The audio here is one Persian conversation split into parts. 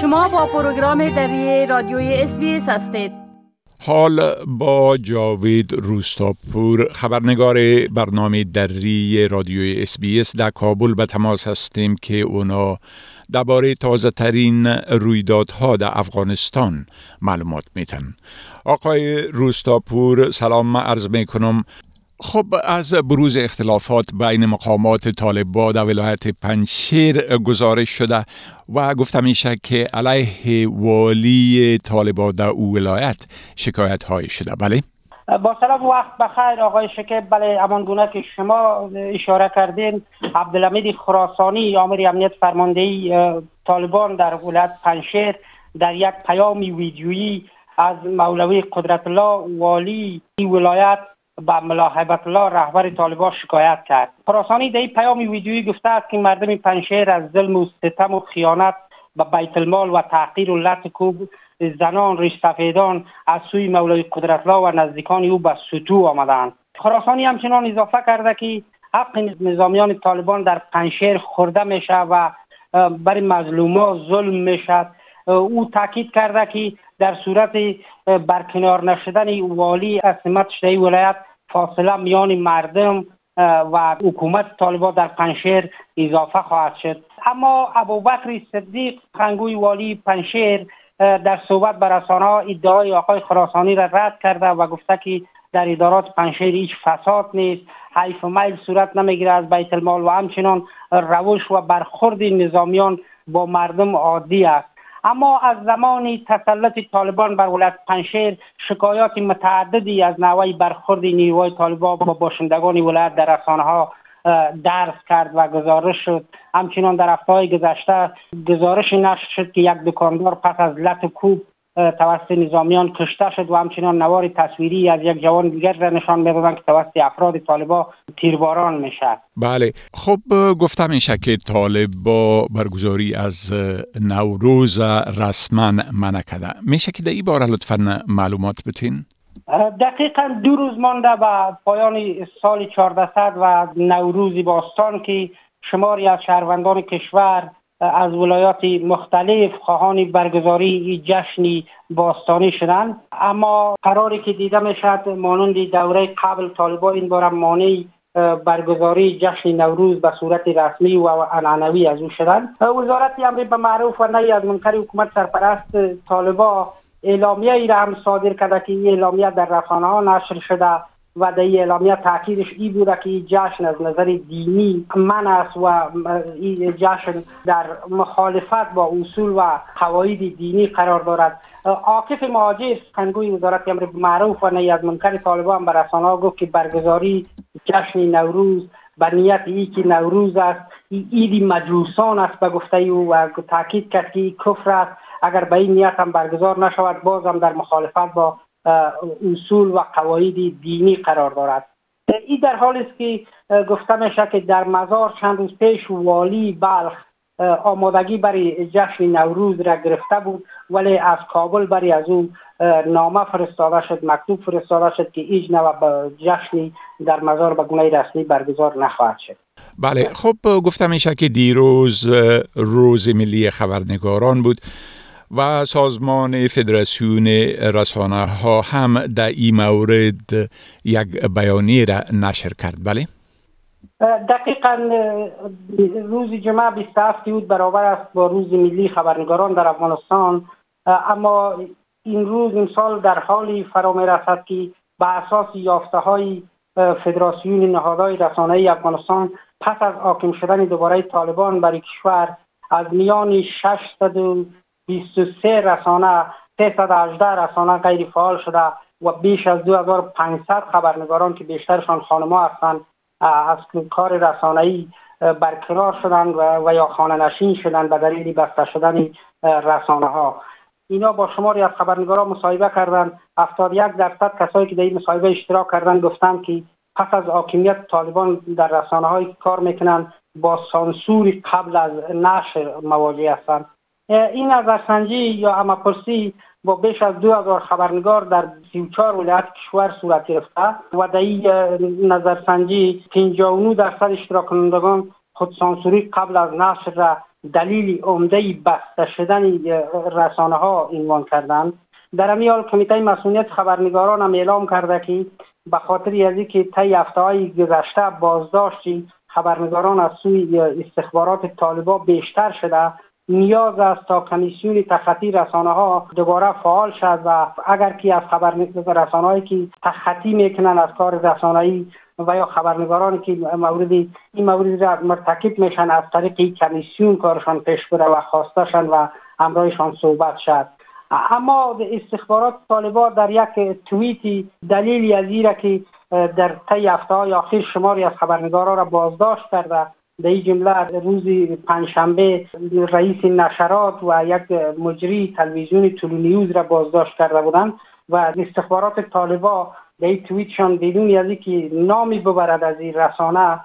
شما با پروگرام دری رادیوی SBS هستید. حال با جاوید روستاپور خبرنگار برنامه دری رادیوی SBS در کابل به تماس هستیم که اونا درباره تازه ترین رویدادها در افغانستان معلومات میتن آقای روستاپور سلام عرض می کنم خب از بروز اختلافات بین مقامات طالبان در ولایت پنجشیر گزارش شده و گفتم میشه که علیه والی طالبا در او ولایت شکایت های شده بله؟ با سلام وقت بخیر آقای شکیب بله امان گونه که شما اشاره کردین عبدالحمید خراسانی آمر امنیت فرماندهی طالبان در ولایت پنشیر در یک پیامی ویدیویی از مولوی قدرت الله والی ولایت با ملاحبت الله رهبر طالبان شکایت کرد. خراسانی در پیام ویدیویی گفته است که مردم پنشیر از ظلم و ستم و خیانت به بیت المال و تحقیر و لط کوب زنان ریش سفیدان از سوی مولای قدرت الله و نزدیکان او به سطو آمدند. خراسانی همچنان اضافه کرده که حق نظامیان طالبان در پنشیر خورده میشه و بر مظلوما ظلم می‌شد او تاکید کرده که در صورت برکنار نشدن والی از سمت شده ولایت فاصله میان مردم و حکومت طالبان در پنشیر اضافه خواهد شد. اما ابوبکر صدیق خنگوی والی پنشیر در صحبت به رسانه ادعای آقای خراسانی را رد کرده و گفته که در ادارات پنشیر هیچ فساد نیست. حیف میل صورت نمی‌گیره از بیت المال و همچنان روش و برخورد نظامیان با مردم عادی است. اما از زمان تسلط طالبان بر ولایت پنشیر شکایات متعددی از نوع برخورد نیروهای طالبان با باشندگان ولایت در رسانه ها درس کرد و گزارش شد. همچنان در هفته گذشته گزارش نشر شد که یک دکاندار پس از لط کوب توسط نظامیان کشته شد و همچنان نوار تصویری از یک جوان دیگر را نشان می‌دادند که توسط افراد طالبا تیرباران می‌شد بله. خب گفتم میشه که طالبا برگزاری از نوروز رسما منع کرده میشه که در این باره لطفا معلومات بتین؟ دقیقا دو روز مانده به پایان سال 1400 و نوروزی باستان که شماری از شهروندان کشور از ولایات مختلف خواهان برگزاری جشنی باستانی شدند اما قراری که دیده می‌شد مانند دوره قبل طالبان این بار مانع برگزاری جشن نوروز به صورت رسمی و عنعنوی از او شدند وزارت امر به معروف و نهی از منکر حکومت سرپرست طالبا اعلامیه ای را هم صادر کرده که این اعلامیه در رسانه ها نشر شده. و در اعلامیه تاکیدش ای بوده که این جشن از نظر دینی من است و این جشن در مخالفت با اصول و قواعد دینی قرار دارد. عاقف مهاجر سخنگوی وزارت امر معروف و نهی از منکر طالبان به رسانه گفت که برگزاری جشن نوروز به نیت ای که نوروز است ای ایدی مجوسان است به گفته او و تاکید کرد که کفر است. اگر به این نیت هم برگزار نشود باز هم در مخالفت با اصول و قواعد دینی قرار دارد. این در حالی است که گفته میشه که در مزار چند روز پیش والی بلخ آمادگی برای جشن نوروز را گرفته بود ولی از کابل برای از او نامه فرستاده شد مکتوب فرستاده شد که ایج نو جشنی در مزار به گونه رسمی برگزار نخواهد شد. بله خب گفتم میشه که دیروز روز ملی خبرنگاران بود. و سازمان فدراسیون رسانه ها هم در این مورد یک بیانیه را نشر کرد بله؟ دقیقا روز جمعه 27 بود برابر است با روز ملی خبرنگاران در افغانستان اما این روز این سال در حالی فرا می رسد که به اساس یافته های فدراسیون نهادهای رسانه افغانستان پس از حاکم شدن دوباره طالبان برای کشور از میان 600 23 رسانه 318 رسانه غیر فعال شده و بیش از 2500 خبرنگاران که بیشترشان خانما هستند از کار رسانه‌ای برکنار شدند و, و یا خانه نشین شدند به دلیل بسته شدن رسانه ها اینا با شماری از خبرنگاران مصاحبه کردند. 71 درصد کسایی که در این مصاحبه اشتراک کردند گفتند که پس از حاکمیت طالبان در رسانه های کار می‌کنند با سانسوری قبل از نشر مواجه هستند. این نظرسنجی یا امپرسی با بیش از دو هزار خبرنگار در 34 ولایت کشور صورت گرفته. و در این نظرسنجی 59 درصد اشتراک کنندگان خود سانسوری قبل از نشر را دلیل عمده بسته شدن رسانه ها عنوان کردند. در امی حال کمیته مسئولیت خبرنگاران هم اعلام کرده که به خاطر از اینکه طی هفته گذشته بازداشتی خبرنگاران از سوی استخبارات طالبا بیشتر شده نیاز است تا کمیسیون تخطی رسانه ها دوباره فعال شد و اگر که از خبر رسانه هایی که تخطی می‌کنن از کار رسانه‌ای و یا خبرنگارانی که مورد این مورد را مرتکب میشن از طریق کمیسیون کارشان پیش بره و خواسته شن و همراهشان صحبت شد اما استخبارات طالبان در یک توییتی دلیلی از که در طی هفته های آخر شماری از خبرنگاران را بازداشت کرده در این جمله روز پنجشنبه رئیس نشرات و یک مجری تلویزیون طولو نیوز را بازداشت کرده بودند و استخبارات طالبا در این توییتشان بدون از که نامی ببرد از این رسانه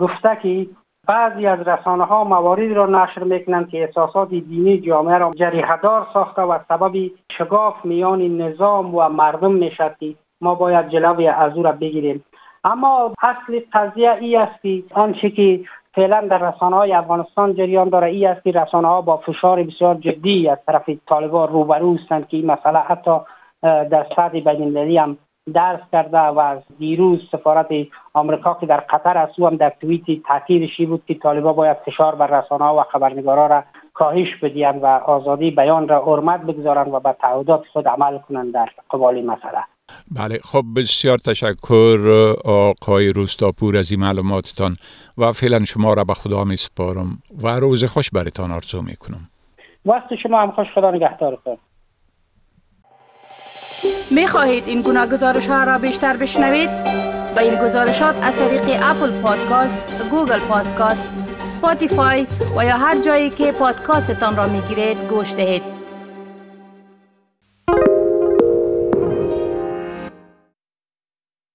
گفته که بعضی از رسانه ها مواردی را نشر می‌کنند که احساسات دینی جامعه را جریحهدار ساخته و سبب شگاف میان نظام و مردم می‌شد که ما باید جلوی از او را بگیریم. اما اصل قضیه ای است که آنچه که فعلا در رسانه های افغانستان جریان داره. ای است که رسانه ها با فشار بسیار جدی از طرف طالبان روبرو هستند که این مسئله حتی در سطح بین هم درس کرده و از دیروز سفارت آمریکا که در قطر است هم در توییتی تاکیدشی بود که طالبا باید فشار بر رسانه و خبرنگارا را کاهش بدهند و آزادی بیان را حرمت بگذارند و به تعهدات خود عمل کنند در قبال مسئله. بله خب بسیار تشکر آقای روستاپور از این معلوماتتان و فعلا شما را به خدا می سپارم و روز خوش برتان آرزو می کنم وقت شما هم خوش خدا نگهدار کنم می خواهید این گونه گزارش ها را بیشتر بشنوید؟ با این گزارشات از طریق Apple Podcast، Google Podcast، Spotify و یا هر جایی که پادکاستتان را می گیرید گوش دهید.